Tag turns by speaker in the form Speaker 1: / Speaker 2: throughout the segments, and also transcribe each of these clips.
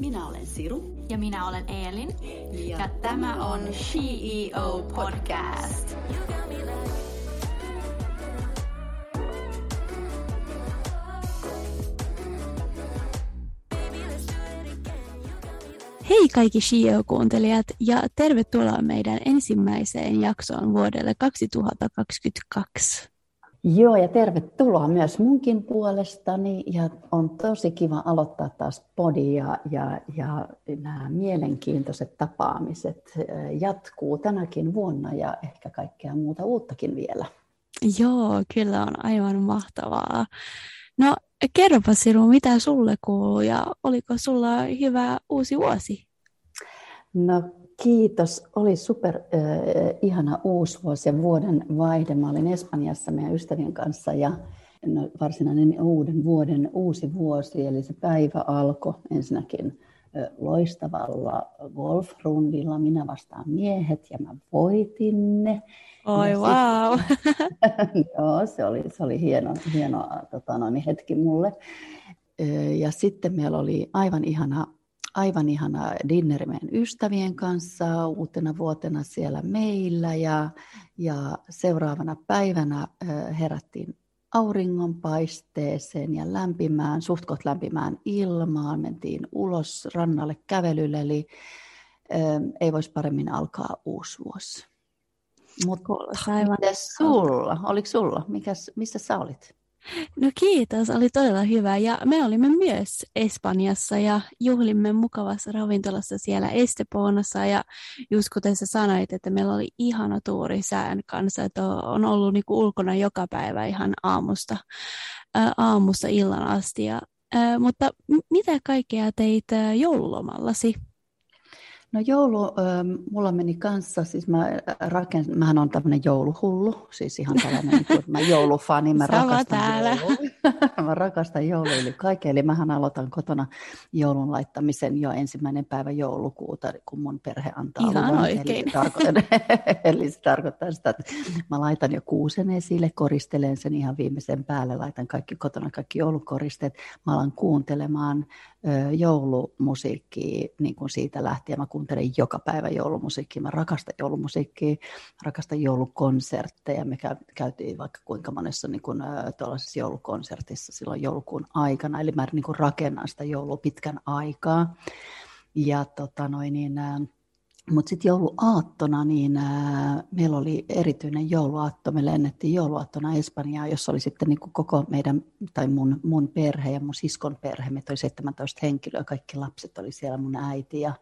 Speaker 1: Minä olen Siru.
Speaker 2: Ja minä olen Eelin.
Speaker 1: Ja, ja tämä on CEO Podcast.
Speaker 2: Hei kaikki CEO-kuuntelijat ja tervetuloa meidän ensimmäiseen jaksoon vuodelle 2022.
Speaker 1: Joo, ja tervetuloa myös munkin puolestani. Ja on tosi kiva aloittaa taas podi ja, ja, ja nämä mielenkiintoiset tapaamiset jatkuu tänäkin vuonna ja ehkä kaikkea muuta uuttakin vielä.
Speaker 2: Joo, kyllä on aivan mahtavaa. No kerropa Siru, mitä sulle kuuluu ja oliko sulla hyvä uusi vuosi?
Speaker 1: No Kiitos. Oli super äh, ihana uusi vuosi ja vuoden vaihde. Mä olin Espanjassa meidän ystävien kanssa ja no, varsinainen uuden vuoden uusi vuosi, eli se päivä alkoi ensinnäkin äh, loistavalla golf-rundilla. Minä vastaan miehet ja mä voitin ne.
Speaker 2: Oi wow.
Speaker 1: joo, se oli, se oli hieno, hieno tota, noin, hetki mulle. Ja sitten meillä oli aivan ihana aivan ihana dinneri meidän ystävien kanssa uutena vuotena siellä meillä ja, ja seuraavana päivänä herättiin auringonpaisteeseen ja lämpimään, suhtkot lämpimään ilmaan, mentiin ulos rannalle kävelylle, eli ei voisi paremmin alkaa uusi vuosi. Mutta sulla? Oliko sulla? Mikäs, missä sä olit?
Speaker 2: No kiitos, oli todella hyvä. Ja me olimme myös Espanjassa ja juhlimme mukavassa ravintolassa siellä Esteponassa. Ja just kuten sä sanoit, että meillä oli ihana tuuri sään kanssa, että on ollut niin ulkona joka päivä ihan aamusta, ää, aamusta illan asti. Ja, ää, mutta mitä kaikkea teit joululomallasi?
Speaker 1: No joulu, mulla meni kanssa, siis mä raken, mähän on tämmöinen jouluhullu, siis ihan tällainen niin kuin, mä joulufani, mä rakastan täällä. mä rakastan joulua yli kaiken, eli mähän aloitan kotona joulun laittamisen jo ensimmäinen päivä joulukuuta, kun mun perhe antaa
Speaker 2: Ihan luvan. oikein.
Speaker 1: Eli, tarkoittaa, eli se tarkoittaa sitä, että mä laitan jo kuusen esille, koristelen sen ihan viimeisen päälle, laitan kaikki kotona kaikki joulukoristeet, mä alan kuuntelemaan joulumusiikkia niin kuin siitä lähtien. Mä kuuntelen joka päivä joulumusiikkia. Mä rakastan joulumusiikkia, rakastan joulukonsertteja. Me käytiin vaikka kuinka monessa niin kuin, tuollaisessa joulukonsertissa silloin joulukuun aikana. Eli mä niin kuin rakennan sitä joulua pitkän aikaa. Ja tota noin, niin, mutta sitten jouluaattona, niin ää, meillä oli erityinen jouluaatto. Me lennettiin jouluaattona Espanjaan, jossa oli sitten niin kuin koko meidän, tai mun, mun perhe ja mun siskon perhe. Meitä oli 17 henkilöä, kaikki lapset oli siellä, mun äiti ja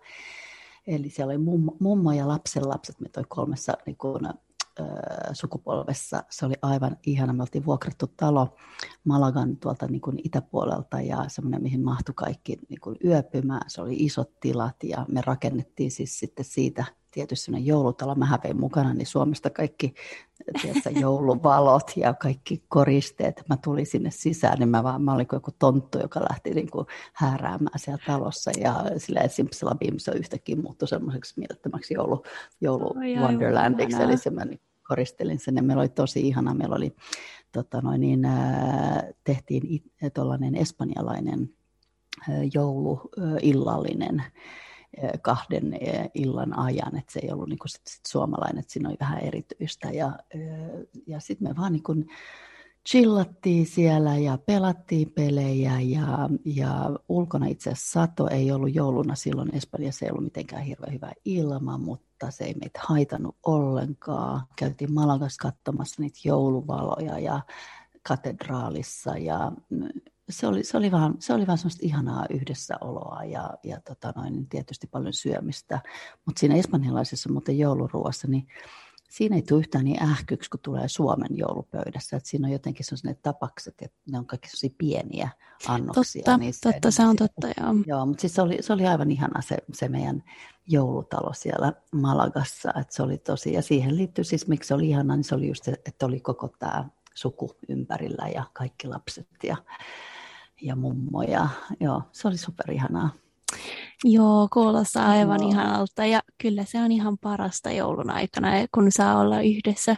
Speaker 1: Eli siellä oli mummo, mummo ja lapsenlapset, me toi kolmessa niin kuin, sukupolvessa. Se oli aivan ihana. Me oltiin vuokrattu talo Malagan tuolta niin kuin itäpuolelta ja semmoinen, mihin mahtui kaikki niin kuin yöpymään. Se oli isot tilat ja me rakennettiin siis sitten siitä tietysti sellainen joulutalo. Mä vein mukana niin Suomesta kaikki tiedätkö, jouluvalot ja kaikki koristeet. Mä tulin sinne sisään, niin mä, vaan, mä olin joku tonttu, joka lähti niin kuin hääräämään siellä talossa. Ja sillä Simsalabim se yhtäkkiä muuttui semmoiseksi mielettömäksi joulu, joulu Wonderlandiksi. Eli se mä niin koristelin sen ja meillä oli tosi ihana. Meillä oli, tota noin, niin, tehtiin tuollainen espanjalainen jouluillallinen kahden illan ajan, että se ei ollut niin kuin sit, sit suomalainen, että siinä oli vähän erityistä. Ja, ja sitten me vaan niin kuin chillattiin siellä ja pelattiin pelejä ja, ja ulkona itse asiassa sato ei ollut jouluna silloin Espanjassa ei ollut mitenkään hirveän hyvä ilma, mutta se ei meitä haitannut ollenkaan. Käytiin Malagas katsomassa niitä jouluvaloja ja katedraalissa ja se oli, se oli vaan, se oli vaan semmoista ihanaa yhdessäoloa ja, ja tota noin, tietysti paljon syömistä. Mutta siinä espanjalaisessa muuten jouluruuassa, niin siinä ei tule yhtään niin ähkyksi, kun tulee Suomen joulupöydässä. Et siinä on jotenkin sellaiset tapakset, että ne on kaikki sellaisia pieniä annoksia.
Speaker 2: Totta, niissä totta se on totta, joo.
Speaker 1: Joo, mutta siis se oli, se oli aivan ihana se, se meidän joulutalo siellä Malagassa. Et se oli tosi, ja siihen liittyy siis, miksi se oli ihana, niin se oli just se, että oli koko tämä suku ympärillä ja kaikki lapset ja ja mummo. Ja, joo, se oli superihanaa.
Speaker 2: Joo, kuulostaa aivan joo. ihanalta ja kyllä se on ihan parasta joulun aikana, kun saa olla yhdessä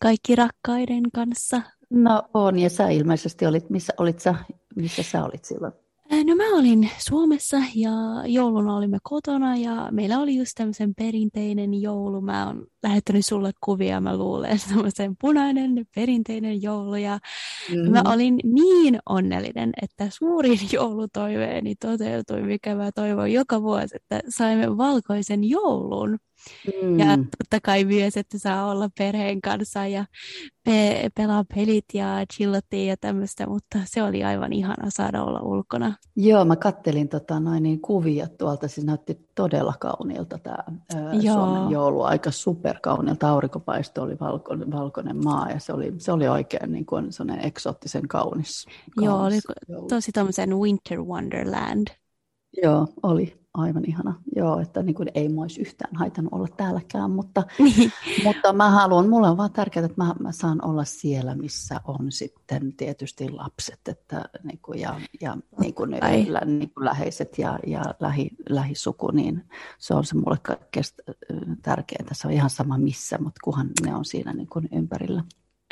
Speaker 2: kaikki rakkaiden kanssa.
Speaker 1: No on, ja sä ilmeisesti olit, missä olit sä, missä sä olit silloin?
Speaker 2: No mä olin Suomessa ja jouluna olimme kotona ja meillä oli just tämmöisen perinteinen joulu. Mä oon lähettänyt sulle kuvia, mä luulen, semmoisen punainen perinteinen joulu ja mm. mä olin niin onnellinen, että suurin joulutoiveeni toteutui, mikä mä toivon joka vuosi, että saimme valkoisen joulun. Mm. Ja totta kai myös, että saa olla perheen kanssa ja pe- pelaa pelit ja chillattiin ja tämmöistä, mutta se oli aivan ihana saada olla ulkona.
Speaker 1: Joo, mä kattelin tota, noin niin kuvia tuolta, siis näytti todella kauniilta tämä Suomen joulu, aika superkauniilta, aurinkopaisto oli valkoinen, valkoinen maa ja se oli, se oli oikein niin kuin sellainen eksoottisen kaunis. kaunis
Speaker 2: Joo, oli joulu. tosi tämmöisen winter wonderland.
Speaker 1: Joo, oli aivan ihana. Joo, että niin kuin ei mua olisi yhtään haitannut olla täälläkään, mutta, niin. mutta mä haluan, mulle on vaan tärkeää, että mä, mä saan olla siellä, missä on sitten tietysti lapset että, niin kuin, ja, ja niin kuin, lä, niin kuin läheiset ja, ja lähi, lähisuku, niin se on se mulle kaikkein tärkeintä. Se on ihan sama missä, mutta kunhan ne on siinä niin kuin ympärillä.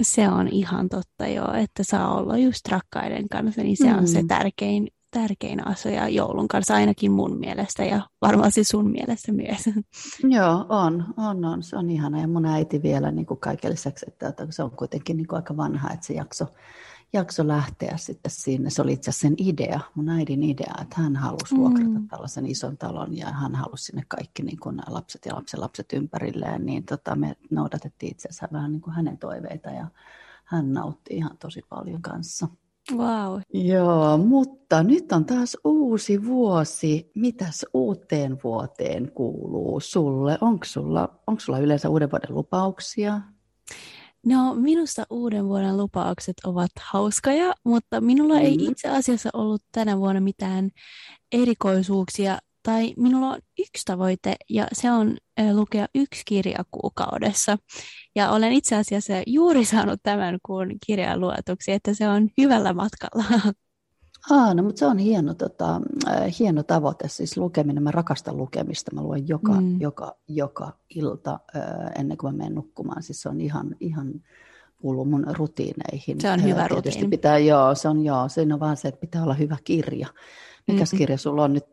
Speaker 2: Se on ihan totta joo, että saa olla just rakkaiden kanssa, niin se mm. on se mm. tärkein tärkein asia joulun kanssa ainakin mun mielestä ja varmasti sun mielestä myös.
Speaker 1: Joo, on, on, on. Se on ihana ja mun äiti vielä niin kuin kaiken lisäksi, että se on kuitenkin niin kuin aika vanha, että se jakso, jakso lähteä sitten sinne. Se oli itse asiassa sen idea, mun äidin idea, että hän halusi vuokrata mm. tällaisen ison talon ja hän halusi sinne kaikki niin kuin lapset ja lapsen lapset ympärilleen, niin tota, me noudatettiin itse asiassa vähän niin kuin hänen toiveita ja hän nautti ihan tosi paljon kanssa.
Speaker 2: Wow.
Speaker 1: Joo, mutta nyt on taas uusi vuosi. Mitäs uuteen vuoteen kuuluu sulle? Onko sulla, onko sulla yleensä uuden vuoden lupauksia?
Speaker 2: No minusta uuden vuoden lupaukset ovat hauskoja, mutta minulla mm. ei itse asiassa ollut tänä vuonna mitään erikoisuuksia tai minulla on yksi tavoite ja se on lukea yksi kirja kuukaudessa. Ja olen itse asiassa juuri saanut tämän kuun kirjan luetuksi, että se on hyvällä matkalla.
Speaker 1: Aa, no, mutta se on hieno, tota, hieno tavoite, siis lukeminen. Mä rakastan lukemista. Mä luen joka, mm. joka, joka ilta ennen kuin mä menen nukkumaan. Siis se on ihan, ihan kuuluu mun rutiineihin.
Speaker 2: Se on hyvä rutiini.
Speaker 1: Pitää, joo, se on, joo, siinä on vaan se, että pitää olla hyvä kirja. Mikäs mm-hmm. kirja sulla on nyt?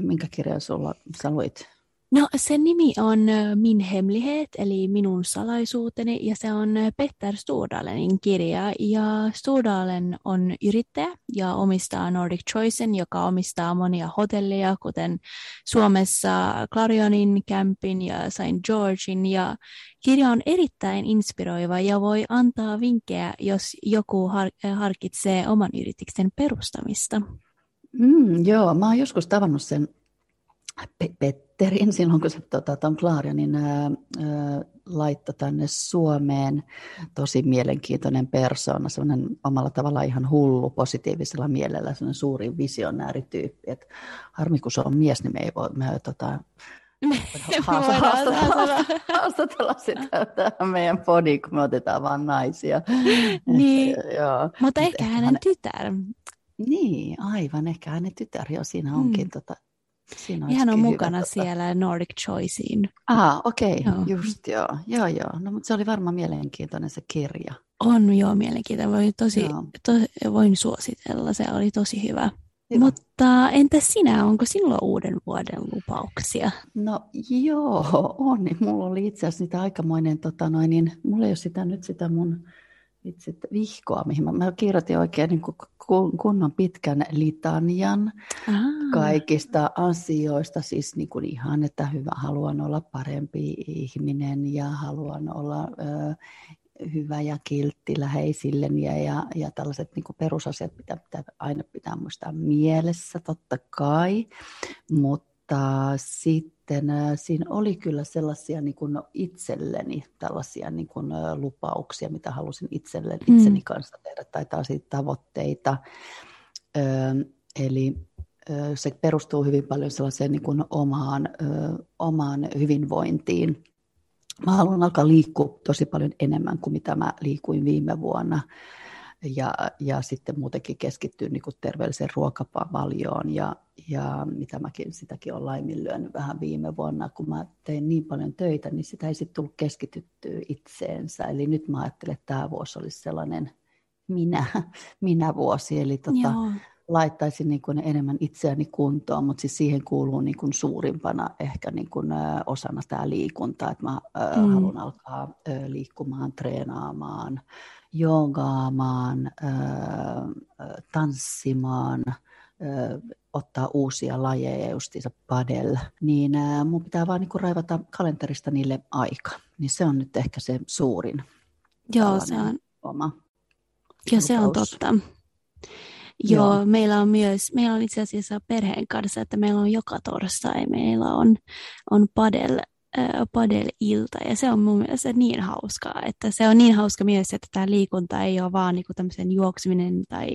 Speaker 1: Minkä kirjan sulla sä luit?
Speaker 2: No sen nimi on Min hemlighet, eli minun salaisuuteni, ja se on Petter Stordalenin kirja. Ja Stordalen on yrittäjä ja omistaa Nordic Choicen, joka omistaa monia hotelleja, kuten Suomessa Clarionin, Campin ja St. Georgein. Ja kirja on erittäin inspiroiva ja voi antaa vinkkejä, jos joku har- harkitsee oman yrityksen perustamista.
Speaker 1: Mm, joo, mä oon joskus tavannut sen Pe- Petterin silloin, kun se tota, Tom Clarionin ää, ää, laittoi tänne Suomeen. Tosi mielenkiintoinen persona, semmoinen omalla tavalla ihan hullu positiivisella mielellä, semmoinen suuri visionäärityyppi. Et harmi, kun se on mies, niin me ei voi, me, tota, haastatella sitä tähän meidän podiin, kun me otetaan vain naisia.
Speaker 2: Niin, että, joo. mutta ehkä hänen hän... tytär.
Speaker 1: Niin, aivan. Ehkä hänen tytär jo siinä onkin. Mm. Tota,
Speaker 2: siinä hän on mukana tota... siellä Nordic Choiceen.
Speaker 1: Ah, okei, okay. joo. just joo. Joo, joo. No, mutta se oli varmaan mielenkiintoinen se kirja.
Speaker 2: On joo mielenkiintoinen. Voin, tosi, to, voin suositella, se oli tosi hyvä. Hyvä. Mutta entä sinä, onko sinulla uuden vuoden lupauksia?
Speaker 1: No joo, on. Mulla oli itse asiassa niitä aikamoinen, tota noin, niin, mulla ei ole sitä nyt sitä mun itse vihkoa, mihin mä, mä kirjoitin oikein niin kuin kunnon pitkän litanian Aha. kaikista asioista, siis niin kuin ihan, että hyvä, haluan olla parempi ihminen ja haluan olla ö, hyvä ja kiltti läheisilleni ja, ja, ja tällaiset niin kuin perusasiat pitää, pitää aina pitää muistaa mielessä, totta kai, mutta sitten sitten siinä oli kyllä sellaisia niin kuin itselleni tällaisia niin kuin lupauksia, mitä halusin itselle, mm. itseni kanssa tehdä, tai taas tavoitteita. Eli se perustuu hyvin paljon sellaiseen niin kuin omaan, omaan hyvinvointiin. Mä haluan alkaa liikkua tosi paljon enemmän kuin mitä mä liikuin viime vuonna ja, ja sitten muutenkin keskittyä niin kuin terveelliseen ruokavalioon ja, ja mitä mäkin sitäkin olen laiminlyönyt vähän viime vuonna, kun mä tein niin paljon töitä, niin sitä ei sitten tullut keskityttyä itseensä. Eli nyt mä ajattelen, että tämä vuosi olisi sellainen minä, minä vuosi, eli tota, laittaisin niin kuin enemmän itseäni kuntoon, mutta siis siihen kuuluu niin kuin suurimpana ehkä niin kuin, osana tämä liikunta, että mä mm. haluan alkaa liikkumaan, treenaamaan, joogaamaan, tanssimaan, ottaa uusia lajeja, justiinsa padel, niin mun pitää vaan niin raivata kalenterista niille aika. Niin se on nyt ehkä se suurin
Speaker 2: Joo, se on.
Speaker 1: oma
Speaker 2: Ja se on totta. Joo, Joo, meillä on myös, meillä on itse asiassa perheen kanssa, että meillä on joka torstai, meillä on, on padel, padel-ilta ja se on mun mielestä niin hauskaa, että se on niin hauska myös, että tämä liikunta ei ole vaan niinku tämmöisen juokseminen tai,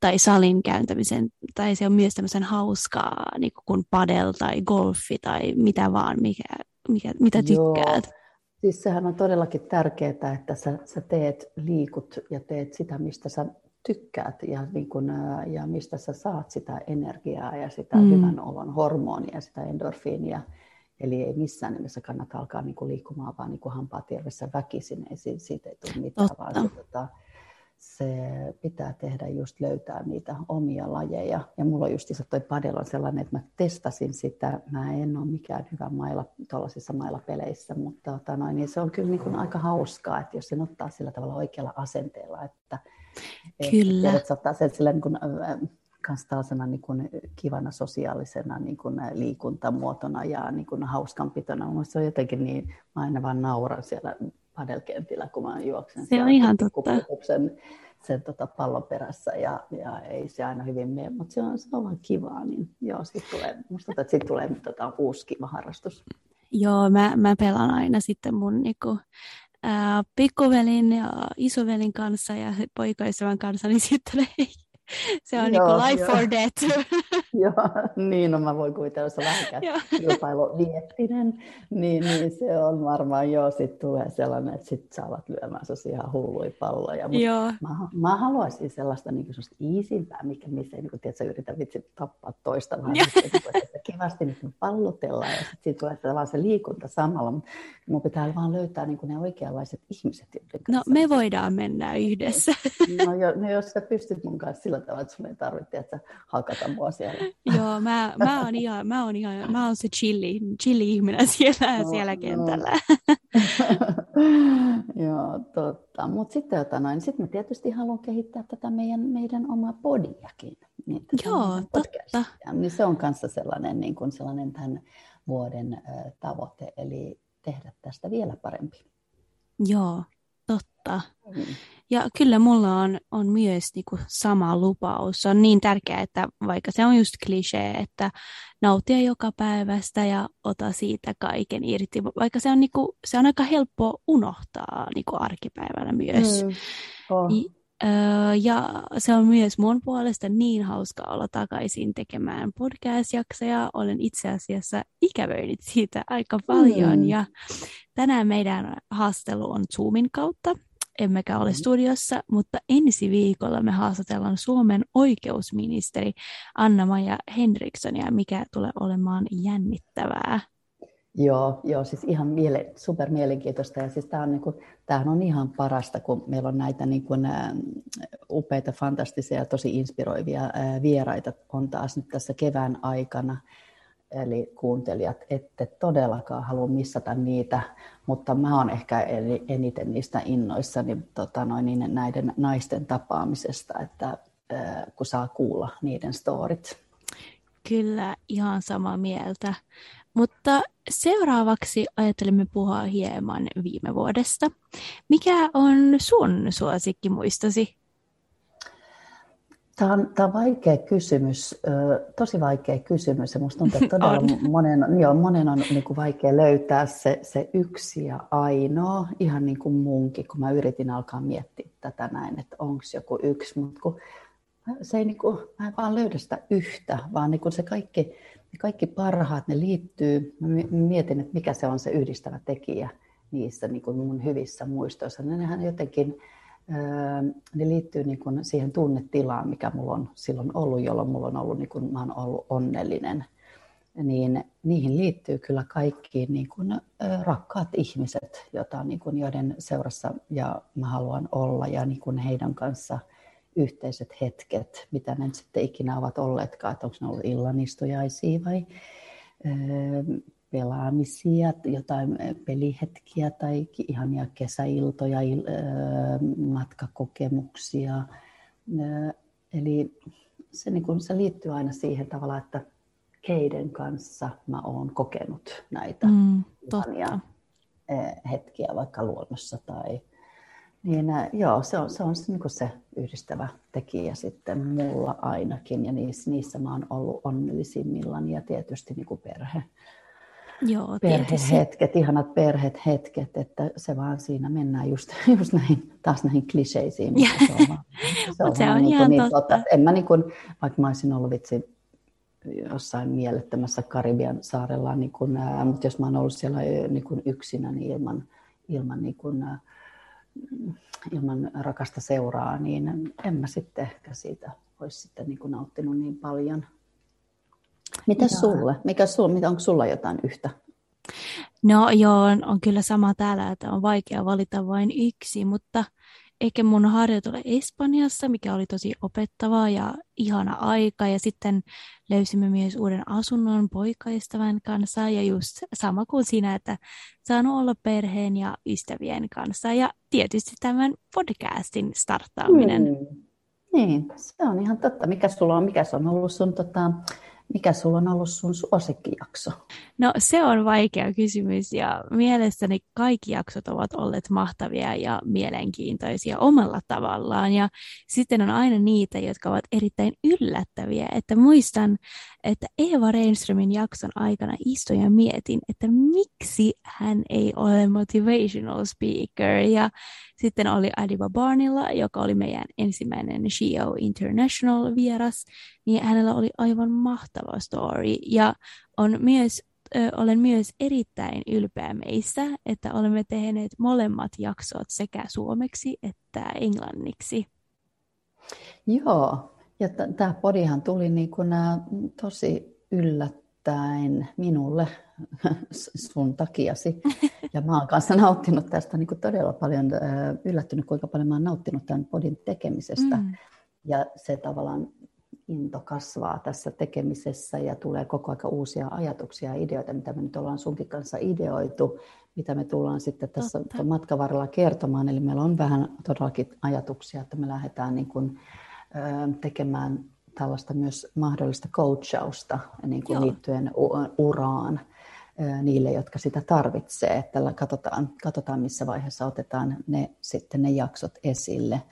Speaker 2: tai salin kääntämisen, tai se on myös tämmöisen hauskaa niinku kuin padel tai golfi tai mitä vaan, mikä, mikä, mitä tykkäät. Joo.
Speaker 1: Siis sehän on todellakin tärkeää, että sä, sä teet, liikut ja teet sitä, mistä sä tykkäät ja, niin kun, ja mistä sä saat sitä energiaa ja sitä mm. hyvän olon hormonia, sitä endorfiinia. Eli ei missään nimessä kannata alkaa niin kuin liikkumaan vaan niin kuin hampaa tervessä väkisin, ei siitä, siitä ei tule mitään, Totta. vaan se, tota, se pitää tehdä just löytää niitä omia lajeja. Ja mulla on just toi padel on sellainen, että mä testasin sitä. Mä en ole mikään hyvä mailla tuollaisissa mailapeleissä, mutta tota noin, niin se on kyllä niin kuin aika hauskaa, että jos sen ottaa sillä tavalla oikealla asenteella, että
Speaker 2: Kyllä.
Speaker 1: Että se ottaa sen sillä niin kuin, kans tällaisena niin kuin kivana sosiaalisena niin kuin liikuntamuotona ja niin kuin hauskanpitona. Mielestäni se on jotenkin niin, mä aina vaan nauran siellä padelkentillä, kun mä juoksen.
Speaker 2: Se on ihan totta.
Speaker 1: Sen, sen tota pallon perässä ja, ja, ei se aina hyvin mene, mutta se on, se on vaan kivaa, niin joo, sit tulee, musta että sitten tulee tota, uusi kiva harrastus.
Speaker 2: Joo, mä, mä pelaan aina sitten mun niinku, ää, pikkuvelin ja isovelin kanssa ja poikaystävän kanssa, niin sitten se on joo, niin life joo. or death.
Speaker 1: joo, niin, no mä voin kuvitella, jos on vähän kilpailuviettinen, niin, niin se on varmaan joo, sitten tulee sellainen, että sit sä alat lyömään se ihan hulluja palloja. Mut joo. Mä, mä, haluaisin sellaista niin sellaista iisimpää, mikä missä ei niin tiedätkö, yritä vitsi tappaa toista, vaan että kivasti niin pallotellaan ja sitten tulee se, vaan se liikunta samalla, mutta mun pitää vaan löytää niin ne oikeanlaiset ihmiset.
Speaker 2: No me voidaan mennä yhdessä.
Speaker 1: No, jo, no jos sä pystyt mun kanssa sillä tavalla, että sun ei tarvitse että hakata mua siellä.
Speaker 2: Joo, mä, mä oon ihan, mä oon ihan, mä oon se chilli, chilli ihminen siellä, no, siellä no. kentällä.
Speaker 1: Joo, totta. Mutta sitten tota noin, sit mä tietysti haluan kehittää tätä meidän, meidän omaa podiakin. Niin,
Speaker 2: Joo, totta.
Speaker 1: Niin se on kanssa sellainen, niin kuin sellainen tämän vuoden ö, tavoite, eli tehdä tästä vielä parempi.
Speaker 2: Joo, totta. Mm. Ja kyllä mulla on, on myös niinku sama lupaus. Se on niin tärkeää, että vaikka se on just klisee, että nautia joka päivästä ja ota siitä kaiken irti. Vaikka se on, niinku, se on aika helppo unohtaa niinku arkipäivänä myös. Mm. Oh. Ja se on myös mun puolesta niin hauska olla takaisin tekemään podcast-jaksoja. Olen itse asiassa ikävöinyt siitä aika paljon. Mm. Ja tänään meidän haastelu on Zoomin kautta emmekä ole mm. studiossa, mutta ensi viikolla me haastatellaan Suomen oikeusministeri Anna-Maja Henrikssonia, mikä tulee olemaan jännittävää.
Speaker 1: Joo, joo, siis ihan miele, super mielenkiintoista. Ja siis tämä on, niin kuin, tämähän on ihan parasta, kun meillä on näitä niin kuin, ä, upeita, fantastisia ja tosi inspiroivia ä, vieraita on taas nyt tässä kevään aikana. Eli kuuntelijat, ette todellakaan halua missata niitä, mutta mä oon ehkä eniten niistä innoissani tota noin, niin näiden naisten tapaamisesta, että ä, kun saa kuulla niiden storit.
Speaker 2: Kyllä, ihan samaa mieltä. Mutta seuraavaksi ajattelimme puhua hieman viime vuodesta. Mikä on sun suosikkimuistosi?
Speaker 1: Tämä on, tämä on vaikea kysymys, tosi vaikea kysymys. Minusta tuntuu, että todella on. monen, joo, monen on niin kuin vaikea löytää se, se yksi ja ainoa, ihan niin kuin munkin, kun mä yritin alkaa miettiä tätä näin, että onko joku yksi, mutta kun se ei niin kuin, mä en vaan löydä sitä yhtä, vaan niin kuin se kaikki, ne kaikki parhaat, ne liittyy, mä mietin, että mikä se on se yhdistävä tekijä niissä niin kuin mun hyvissä muistoissa. Nehän jotenkin, ne liittyy niin kuin siihen tunnetilaan, mikä mulla on silloin ollut, jolloin mulla on ollut, niin kuin, mä olen ollut onnellinen. Niin niihin liittyy kyllä kaikki niin kuin, rakkaat ihmiset, jota, niin kuin, joiden seurassa ja mä haluan olla ja niin kuin heidän kanssa yhteiset hetket, mitä ne sitten ikinä ovat olleetkaan, että onko ne ollut illanistujaisia vai pelaamisia, jotain pelihetkiä tai ihania kesäiltoja, matkakokemuksia. Eli se, niin kun, se liittyy aina siihen tavallaan, että keiden kanssa mä oon kokenut näitä mm, ihania hetkiä vaikka luonnossa tai niin joo, se on se, on se, niin se yhdistävä tekijä sitten mulla ainakin ja niissä, niissä mä oon ollut onnellisimmillani ja tietysti niin kuin perhe.
Speaker 2: Joo,
Speaker 1: perhehetket, ihanat perhehetket, että se vaan siinä mennään just, just näihin, taas näihin kliseisiin.
Speaker 2: se on, se on, se on niin, ihan niin, totta. totta.
Speaker 1: En mä niin kuin, vaikka mä olisin ollut vitsi jossain mielettömässä Karibian saarella, niin kuin, ää, mutta jos mä oon ollut siellä niin kuin yksinä niin ilman, ilman, niin kuin, ää, ilman rakasta seuraa, niin en mä sitten ehkä siitä olisi sitten niin kuin nauttinut niin paljon. Mitä sulle? Mikä sulla, onko sulla jotain yhtä?
Speaker 2: No joo, on, on kyllä sama täällä, että on vaikea valita vain yksi, mutta ehkä mun harjoitella Espanjassa, mikä oli tosi opettavaa ja ihana aika. Ja sitten löysimme myös uuden asunnon poikaystävän kanssa ja just sama kuin siinä, että saan olla perheen ja ystävien kanssa. Ja tietysti tämän podcastin starttaaminen. Mm.
Speaker 1: Niin, se on ihan totta. Mikä sulla on, mikä on ollut sun tota, mikä sulla on ollut sun suosikkijakso?
Speaker 2: No se on vaikea kysymys ja mielestäni kaikki jaksot ovat olleet mahtavia ja mielenkiintoisia omalla tavallaan. Ja sitten on aina niitä, jotka ovat erittäin yllättäviä. Että muistan, että Eeva Reinströmin jakson aikana istuin ja mietin, että miksi hän ei ole motivational speaker. Ja sitten oli Adiba Barnilla, joka oli meidän ensimmäinen SHIO International vieras, niin hänellä oli aivan mahtava story. Ja on myös, ö, olen myös erittäin ylpeä meistä, että olemme tehneet molemmat jaksot sekä suomeksi että englanniksi.
Speaker 1: Joo, ja t- tämä podihan tuli niin kuin, tosi yllättäen minulle sun takiasi. Ja mä oon kanssa nauttinut tästä niin kuin todella paljon, yllättynyt kuinka paljon mä oon nauttinut tämän podin tekemisestä. Mm. Ja se tavallaan into kasvaa tässä tekemisessä ja tulee koko aika uusia ajatuksia ja ideoita, mitä me nyt ollaan sunkin kanssa ideoitu, mitä me tullaan sitten tässä Totta. matkan varrella kertomaan. Eli meillä on vähän todellakin ajatuksia, että me lähdetään niin kuin, tekemään tällaista myös mahdollista coachausta niin kuin liittyen uraan niille, jotka sitä tarvitsee. Että katsotaan, katsotaan, missä vaiheessa otetaan ne, sitten ne jaksot esille.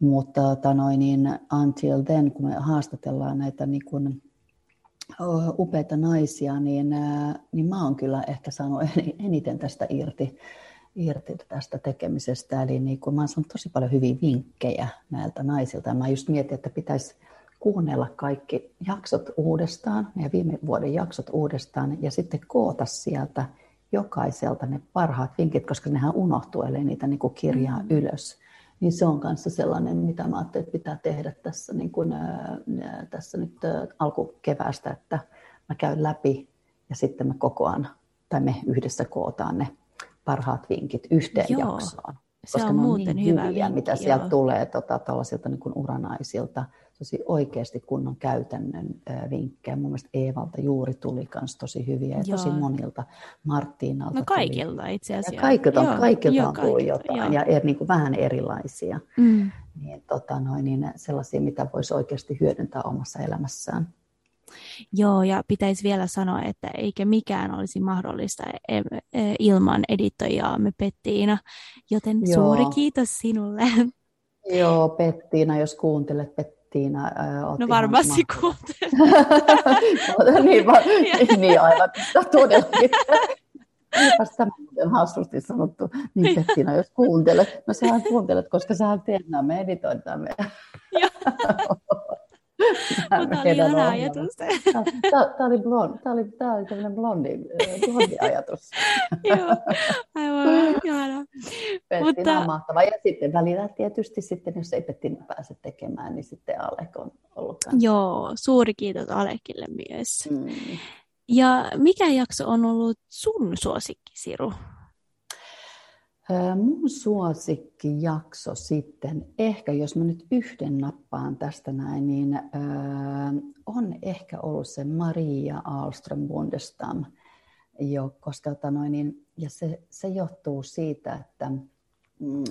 Speaker 1: Mutta tota noin, niin until then, kun me haastatellaan näitä niin kuin, upeita naisia, niin, niin mä oon kyllä ehkä saanut eniten tästä irti, irti tästä tekemisestä. Eli niin kuin mä oon saanut tosi paljon hyviä vinkkejä näiltä naisilta. Ja mä just mietin, että pitäisi kuunnella kaikki jaksot uudestaan, ja viime vuoden jaksot uudestaan, ja sitten koota sieltä jokaiselta ne parhaat vinkit, koska nehän unohtuu, ellei niitä niin kuin kirjaa mm. ylös. Niin se on kanssa sellainen, mitä mä ajattelin, että pitää tehdä tässä, niin kuin, tässä nyt alkukeväästä, että mä käyn läpi ja sitten mä kokoan, tai me yhdessä kootaan ne parhaat vinkit yhteen Joo. jaksoon.
Speaker 2: Se koska on ne on muuten niin hyvä hyviä,
Speaker 1: vinkki, mitä sieltä joo. tulee tota, tällaisilta niin kuin uranaisilta tosi oikeasti kunnon käytännön vinkkejä. Mun mielestä Eevalta juuri tuli myös tosi hyviä ja Joo. tosi monilta. Marttiinalta
Speaker 2: No kaikilta tuli. itse asiassa.
Speaker 1: Ja kaikilta, Joo, kaikilta jo, on tullut jotain jo. ja er, niin kuin vähän erilaisia. Mm. Niin, tota, noin, niin sellaisia, mitä voisi oikeasti hyödyntää omassa elämässään.
Speaker 2: Joo, ja pitäisi vielä sanoa, että eikä mikään olisi mahdollista e, e, ilman me Pettiina, joten Joo. suuri kiitos sinulle.
Speaker 1: Joo, Pettiina, jos kuuntelet, Pettiina Tiina
Speaker 2: äh, No varmasti kuuntelee.
Speaker 1: niin, va- niin, aivan, todellakin. Eipäs tämä on hassusti sanottu, niin Pettina, jos kuuntelet. No sähän kuuntelet, koska sähän teet nämä, me editoidaan me.
Speaker 2: Mutta oli ajatus.
Speaker 1: Tämä oli, blond, tämä oli, tämä oli tämmöinen blondi, blondi ajatus.
Speaker 2: Joo, aivan ihana.
Speaker 1: Mutta... on mahtava. Ja sitten välillä tietysti sitten, jos ei Pettina pääse tekemään, niin sitten Alek on ollut kanssa.
Speaker 2: Joo, suuri kiitos Alekille myös. Mm. Ja mikä jakso on ollut sun suosikki, Siru?
Speaker 1: Mun suosikkijakso sitten, ehkä jos mä nyt yhden nappaan tästä näin, niin on ehkä ollut se Maria Alström Bundestam, jo, koska tota noin, niin, ja se, se johtuu siitä, että, mm,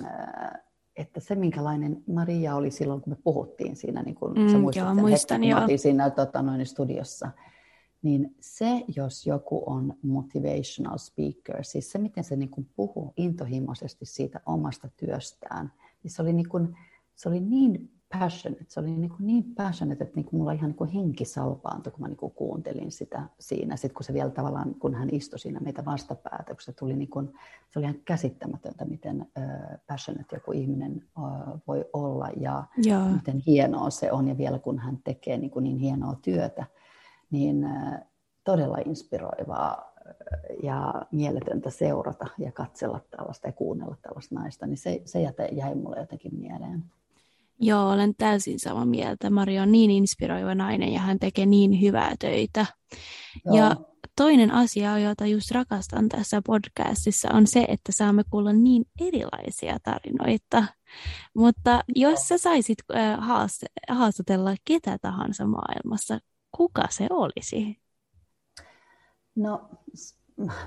Speaker 1: että se minkälainen Maria oli silloin, kun me puhuttiin siinä, niin kun mm, sä muistat joo, sen muistan, hetken, kun siinä tota noin, studiossa, niin se, jos joku on motivational speaker, siis se, miten se niin kuin puhuu intohimoisesti siitä omasta työstään, niin se oli niin, kuin, se oli niin passionate, se oli niin, kuin niin passionate, että niin kuin mulla ihan niin kuin henki salpaantui, kun mä niin kuin kuuntelin sitä siinä. Sitten kun se vielä tavallaan, kun hän istui siinä meitä vastapäätä, kun se tuli niin kuin, se oli ihan käsittämätöntä, miten uh, passionate joku ihminen voi olla ja Joo. miten hienoa se on. Ja vielä kun hän tekee niin, kuin niin hienoa työtä, niin todella inspiroivaa ja mieletöntä seurata ja katsella tällaista ja kuunnella tällaista naista, niin se, se jäi mulle jotenkin mieleen.
Speaker 2: Joo, olen täysin samaa mieltä. Maria on niin inspiroiva nainen ja hän tekee niin hyvää töitä. Joo. Ja toinen asia, jota just rakastan tässä podcastissa, on se, että saamme kuulla niin erilaisia tarinoita. Mutta jos sä saisit haastatella ketä tahansa maailmassa, kuka se olisi?
Speaker 1: No,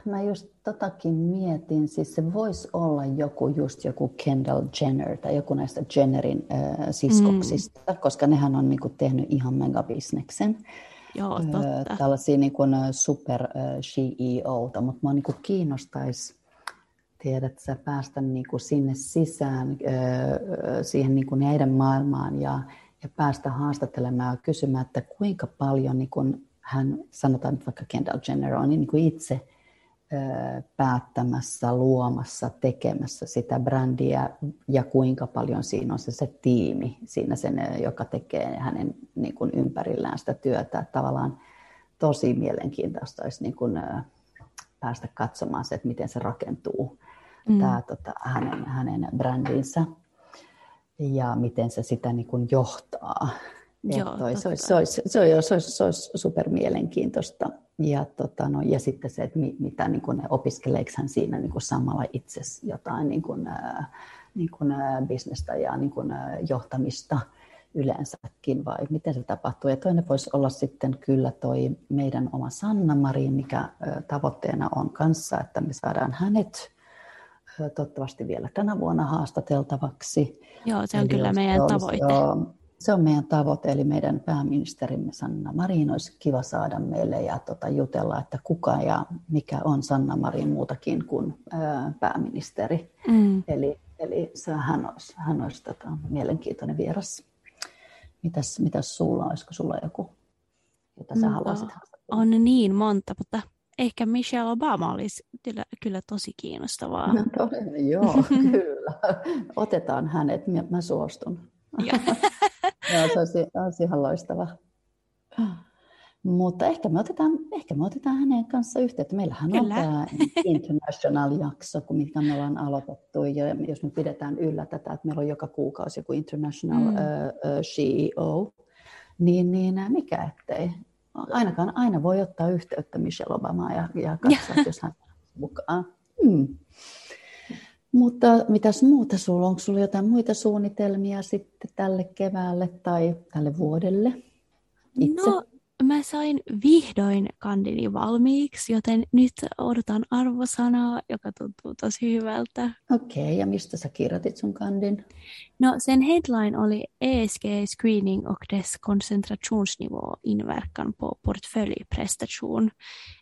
Speaker 1: mä just totakin mietin, siis se voisi olla joku just joku Kendall Jenner tai joku näistä Jennerin äh, siskoksista, mm. koska nehän on niinku tehnyt ihan megabisneksen.
Speaker 2: Joo, totta.
Speaker 1: tällaisia niinku super äh, CEOta, mutta mua niinku kiinnostaisi tiedät sä, päästä niinku sinne sisään äh, siihen niinku heidän maailmaan ja ja päästä haastattelemaan ja kysymään, että kuinka paljon niin kun hän, sanotaan nyt vaikka Kendall Jenner, on niin kuin itse päättämässä, luomassa, tekemässä sitä brändiä ja kuinka paljon siinä on se, se tiimi siinä sen, joka tekee hänen niin kuin ympärillään sitä työtä. Että tavallaan tosi mielenkiintoista olisi niin kuin, päästä katsomaan se, että miten se rakentuu, mm. tämä tota, hänen, hänen brändinsä ja miten se sitä niin kuin johtaa. Joo, toi, se, olisi, se, olisi, se, olisi, se, olisi, se olisi super mielenkiintoista. Ja, tota, no, ja sitten se, että mitä niin kuin, opiskeleeko hän siinä niin kuin samalla itse jotain niin kuin, niin kuin, bisnestä ja niin kuin, johtamista yleensäkin vai miten se tapahtuu. Ja toinen voisi olla sitten kyllä toi meidän oma Sanna Mari, mikä tavoitteena on kanssa, että me saadaan hänet toivottavasti vielä tänä vuonna haastateltavaksi.
Speaker 2: Joo, se on eli kyllä meidän olisi, tavoite. Joo,
Speaker 1: se on meidän tavoite, eli meidän pääministerimme Sanna Marin olisi kiva saada meille ja tota, jutella, että kuka ja mikä on Sanna Marin muutakin kuin ää, pääministeri. Mm. Eli, eli se, hän olisi, hän olisi tota, mielenkiintoinen vieras. Mitäs, mitäs sulla, olisiko sulla joku, jota sä no, haluaisit haastatella?
Speaker 2: On niin monta, mutta ehkä Michelle Obama olisi kyllä, kyllä tosi kiinnostavaa.
Speaker 1: No, todella, joo, kyllä. Otetaan hänet, mä, mä suostun. joo, se olisi, olisi ihan loistava. Mutta ehkä me, otetaan, ehkä me otetaan hänen kanssa yhteyttä. Meillähän Kyllä. on tämä International-jakso, mikä me ollaan aloitettu. Ja jos me pidetään yllä tätä, että meillä on joka kuukausi joku International mm. uh, uh, CEO, niin, niin mikä ettei ainakaan aina voi ottaa yhteyttä Michelle Obamaan ja, ja katsoa, jos hän mukaan. Hmm. Mutta mitäs muuta sulla? Onko sulla jotain muita suunnitelmia sitten tälle keväälle tai tälle vuodelle?
Speaker 2: Itse? No mä sain vihdoin kandini valmiiksi, joten nyt odotan arvosanaa, joka tuntuu tosi hyvältä.
Speaker 1: Okei, okay, ja mistä sä kirjoitit sun kandin?
Speaker 2: No sen headline oli ESG Screening och dess koncentrationsnivå inverkan på portföljprestation.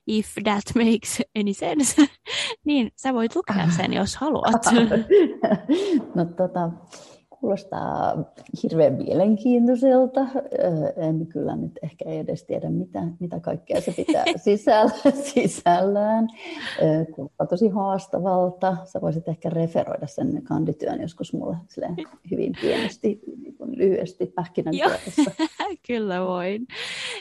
Speaker 2: If that makes any sense. niin, sä voit lukea sen, jos haluat.
Speaker 1: no tota, Kuulostaa hirveän mielenkiintoiselta. En kyllä nyt ehkä edes tiedä, mitä, mitä kaikkea se pitää sisällä, sisällään. Kuulostaa tosi haastavalta. Sä voisit ehkä referoida sen kandityön joskus mulle hyvin pienesti, niin lyhyesti pähkinänkuoressa.
Speaker 2: kyllä voin.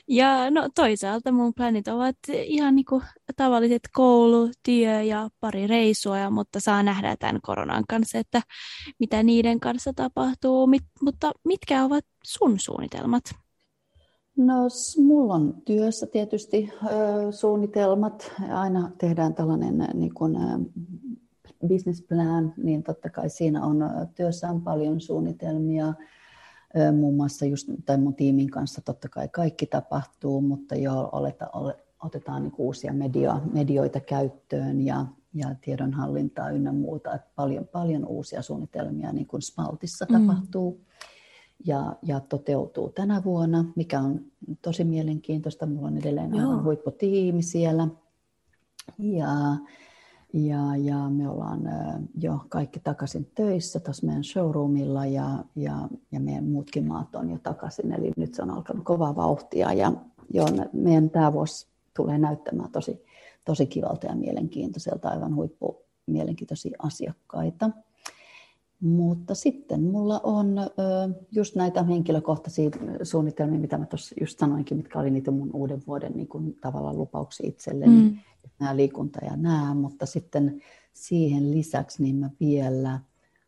Speaker 2: Ja no toisaalta mun planit ovat ihan niin kuin tavalliset koulu, työ ja pari reissua, mutta saa nähdä tämän koronan kanssa, että mitä niiden kanssa tapahtuu. Mit, mutta mitkä ovat sun suunnitelmat?
Speaker 1: No, mulla on työssä tietysti ö, suunnitelmat. Aina tehdään tällainen niin kuin, business plan, niin totta kai siinä on työssä on paljon suunnitelmia, muun muassa just, tai mun tiimin kanssa totta kai kaikki tapahtuu, mutta jo oleta, ole, otetaan niin uusia media, medioita käyttöön ja, ja tiedonhallintaa ynnä muuta. Että paljon, paljon uusia suunnitelmia niin kuin Spaltissa mm. tapahtuu ja, ja toteutuu tänä vuonna, mikä on tosi mielenkiintoista. Mulla on edelleen aivan huipputiimi siellä. Ja, ja, ja me ollaan jo kaikki takaisin töissä tuossa meidän showroomilla ja, ja, ja meidän muutkin maat on jo takaisin. Eli nyt se on alkanut kovaa vauhtia ja jo meidän tämä vuosi tulee näyttämään tosi, tosi kivalta ja mielenkiintoiselta, aivan huippu mielenkiintoisia asiakkaita. Mutta sitten mulla on just näitä henkilökohtaisia suunnitelmia, mitä mä tuossa just sanoinkin, mitkä oli niitä mun uuden vuoden niin kuin, tavallaan lupauksia itselleni, mm. nämä liikunta ja nämä, mutta sitten siihen lisäksi niin mä vielä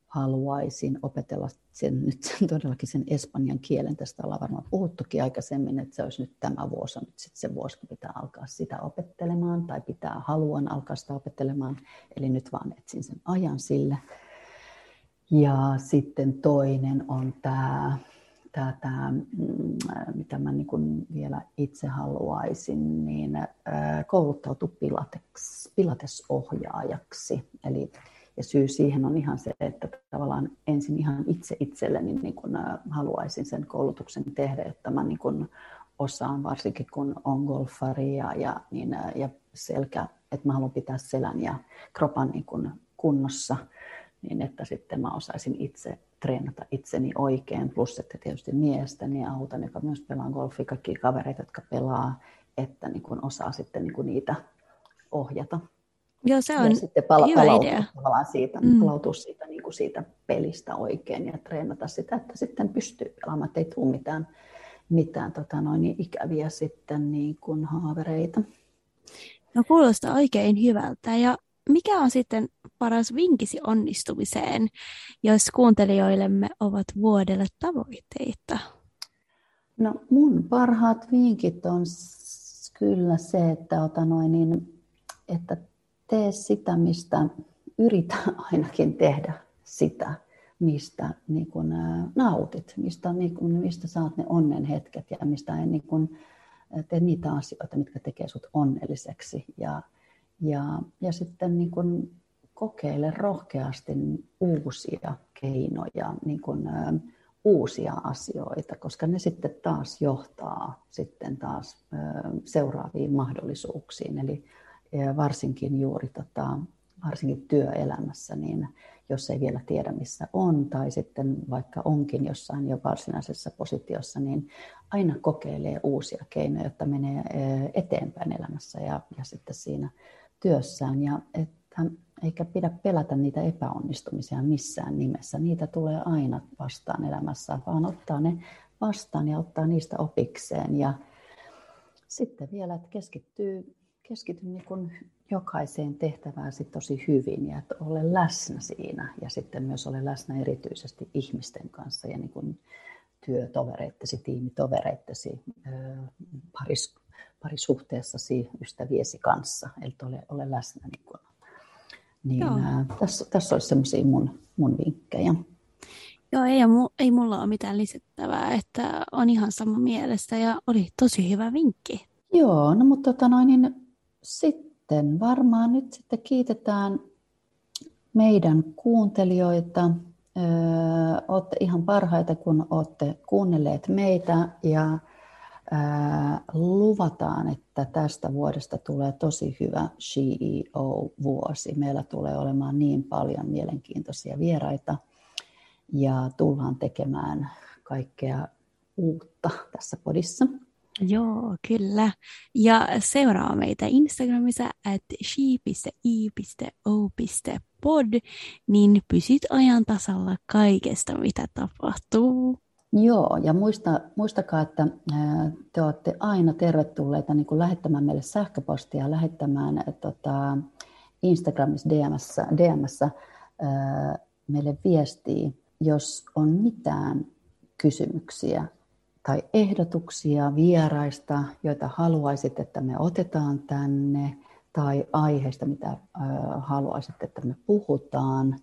Speaker 1: haluaisin opetella sen, nyt sen, todellakin sen espanjan kielen. Tästä ollaan varmaan puhuttukin aikaisemmin, että se olisi nyt tämä vuosi, on nyt sitten se vuosi, kun pitää alkaa sitä opettelemaan tai pitää haluan alkaa sitä opettelemaan. Eli nyt vaan etsin sen ajan sille. Ja sitten toinen on tämä, tämä, tämä mm, mitä mä niin kuin vielä itse haluaisin, niin kouluttautu pilates, pilatesohjaajaksi. Eli ja syy siihen on ihan se, että tavallaan ensin ihan itse itselleni niin kun haluaisin sen koulutuksen tehdä, että mä niin kun osaan, varsinkin kun on golfari ja, ja, niin, ja selkä, että mä haluan pitää selän ja kropan niin kun kunnossa, niin että sitten mä osaisin itse treenata itseni oikein, plus että tietysti miestäni autan, joka myös pelaa golfia, kaikki kavereita, jotka pelaa, että niin kun osaa sitten niin kun niitä ohjata.
Speaker 2: Joo, se on
Speaker 1: ja sitten pala- hyvä palautua idea. Tavallaan siitä, mm. palautua siitä, niin kuin siitä pelistä oikein ja treenata sitä, että sitten pystyy pelaamaan, että ei tule mitään, mitään tota noin, ikäviä sitten niin kuin haavereita.
Speaker 2: No kuulostaa oikein hyvältä. Ja mikä on sitten paras vinkisi onnistumiseen, jos kuuntelijoillemme ovat vuodelle tavoitteita?
Speaker 1: No mun parhaat vinkit on kyllä se, että, ota noin, niin, että tee sitä, mistä yritä ainakin tehdä sitä, mistä niin kun, nautit, mistä, niin kun, mistä saat ne onnen hetket ja mistä ei niin kun, tee niitä asioita, mitkä tekee sut onnelliseksi. Ja, ja, ja sitten niin kun, kokeile rohkeasti uusia keinoja, niin kun, uusia asioita, koska ne sitten taas johtaa sitten taas seuraaviin mahdollisuuksiin. Eli varsinkin juuri tota, varsinkin työelämässä, niin jos ei vielä tiedä missä on tai sitten vaikka onkin jossain jo varsinaisessa positiossa, niin aina kokeilee uusia keinoja, jotta menee eteenpäin elämässä ja, ja sitten siinä työssään. Ja että, eikä pidä pelätä niitä epäonnistumisia missään nimessä. Niitä tulee aina vastaan elämässä, vaan ottaa ne vastaan ja ottaa niistä opikseen. Ja sitten vielä, että keskittyy keskityn niin jokaiseen tehtävään sit tosi hyvin ja että ole läsnä siinä ja sitten myös ole läsnä erityisesti ihmisten kanssa ja niin kuin työtovereittesi, tiimitovereittesi, paris, parisuhteessasi, ystäviesi kanssa. Eli ole, ole läsnä. Niin, kuin. niin ää, tässä, tässä olisi semmoisia mun, mun vinkkejä.
Speaker 2: Joo, ei, ei mulla ole mitään lisättävää, että on ihan sama mielessä ja oli tosi hyvä vinkki.
Speaker 1: Joo, no mutta tota noin, niin sitten varmaan nyt sitten kiitetään meidän kuuntelijoita. Öö, olette ihan parhaita, kun olette kuunnelleet meitä ja luvataan, että tästä vuodesta tulee tosi hyvä CEO-vuosi. Meillä tulee olemaan niin paljon mielenkiintoisia vieraita ja tullaan tekemään kaikkea uutta tässä podissa.
Speaker 2: Joo, kyllä. Ja seuraa meitä Instagramissa at she.i.o.pod, niin pysyt ajan tasalla kaikesta, mitä tapahtuu.
Speaker 1: Joo, ja muista, muistakaa, että te olette aina tervetulleita niin lähettämään meille sähköpostia, lähettämään tota, Instagramissa DMssä, DMssä meille viestiä, jos on mitään kysymyksiä tai ehdotuksia vieraista, joita haluaisit, että me otetaan tänne, tai aiheista, mitä haluaisit, että me puhutaan,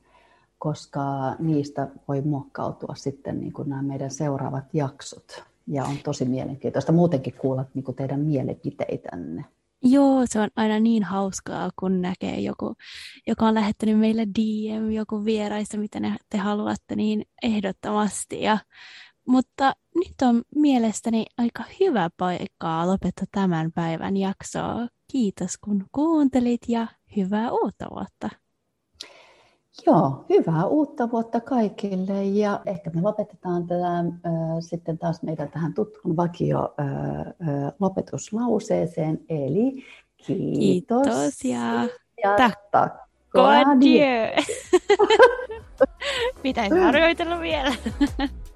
Speaker 1: koska niistä voi muokkautua sitten niin kuin nämä meidän seuraavat jaksot. Ja on tosi mielenkiintoista muutenkin kuulla niin kuin teidän mielipiteitänne.
Speaker 2: Joo, se on aina niin hauskaa, kun näkee joku, joka on lähettänyt meille DM, joku vieraista, mitä ne, te haluatte, niin ehdottomasti. Ja, mutta nyt on mielestäni aika hyvä paikkaa lopettaa tämän päivän jaksoa. Kiitos kun kuuntelit ja hyvää uutta vuotta.
Speaker 1: Joo, hyvää uutta vuotta kaikille ja ehkä me lopetetaan tätä äh, sitten taas meidän tähän tuttuun vakio äh, äh, lopetuslauseeseen, eli kiitos,
Speaker 2: kiitos ja,
Speaker 1: ja takko
Speaker 2: adieu. Pitäisi harjoitella vielä.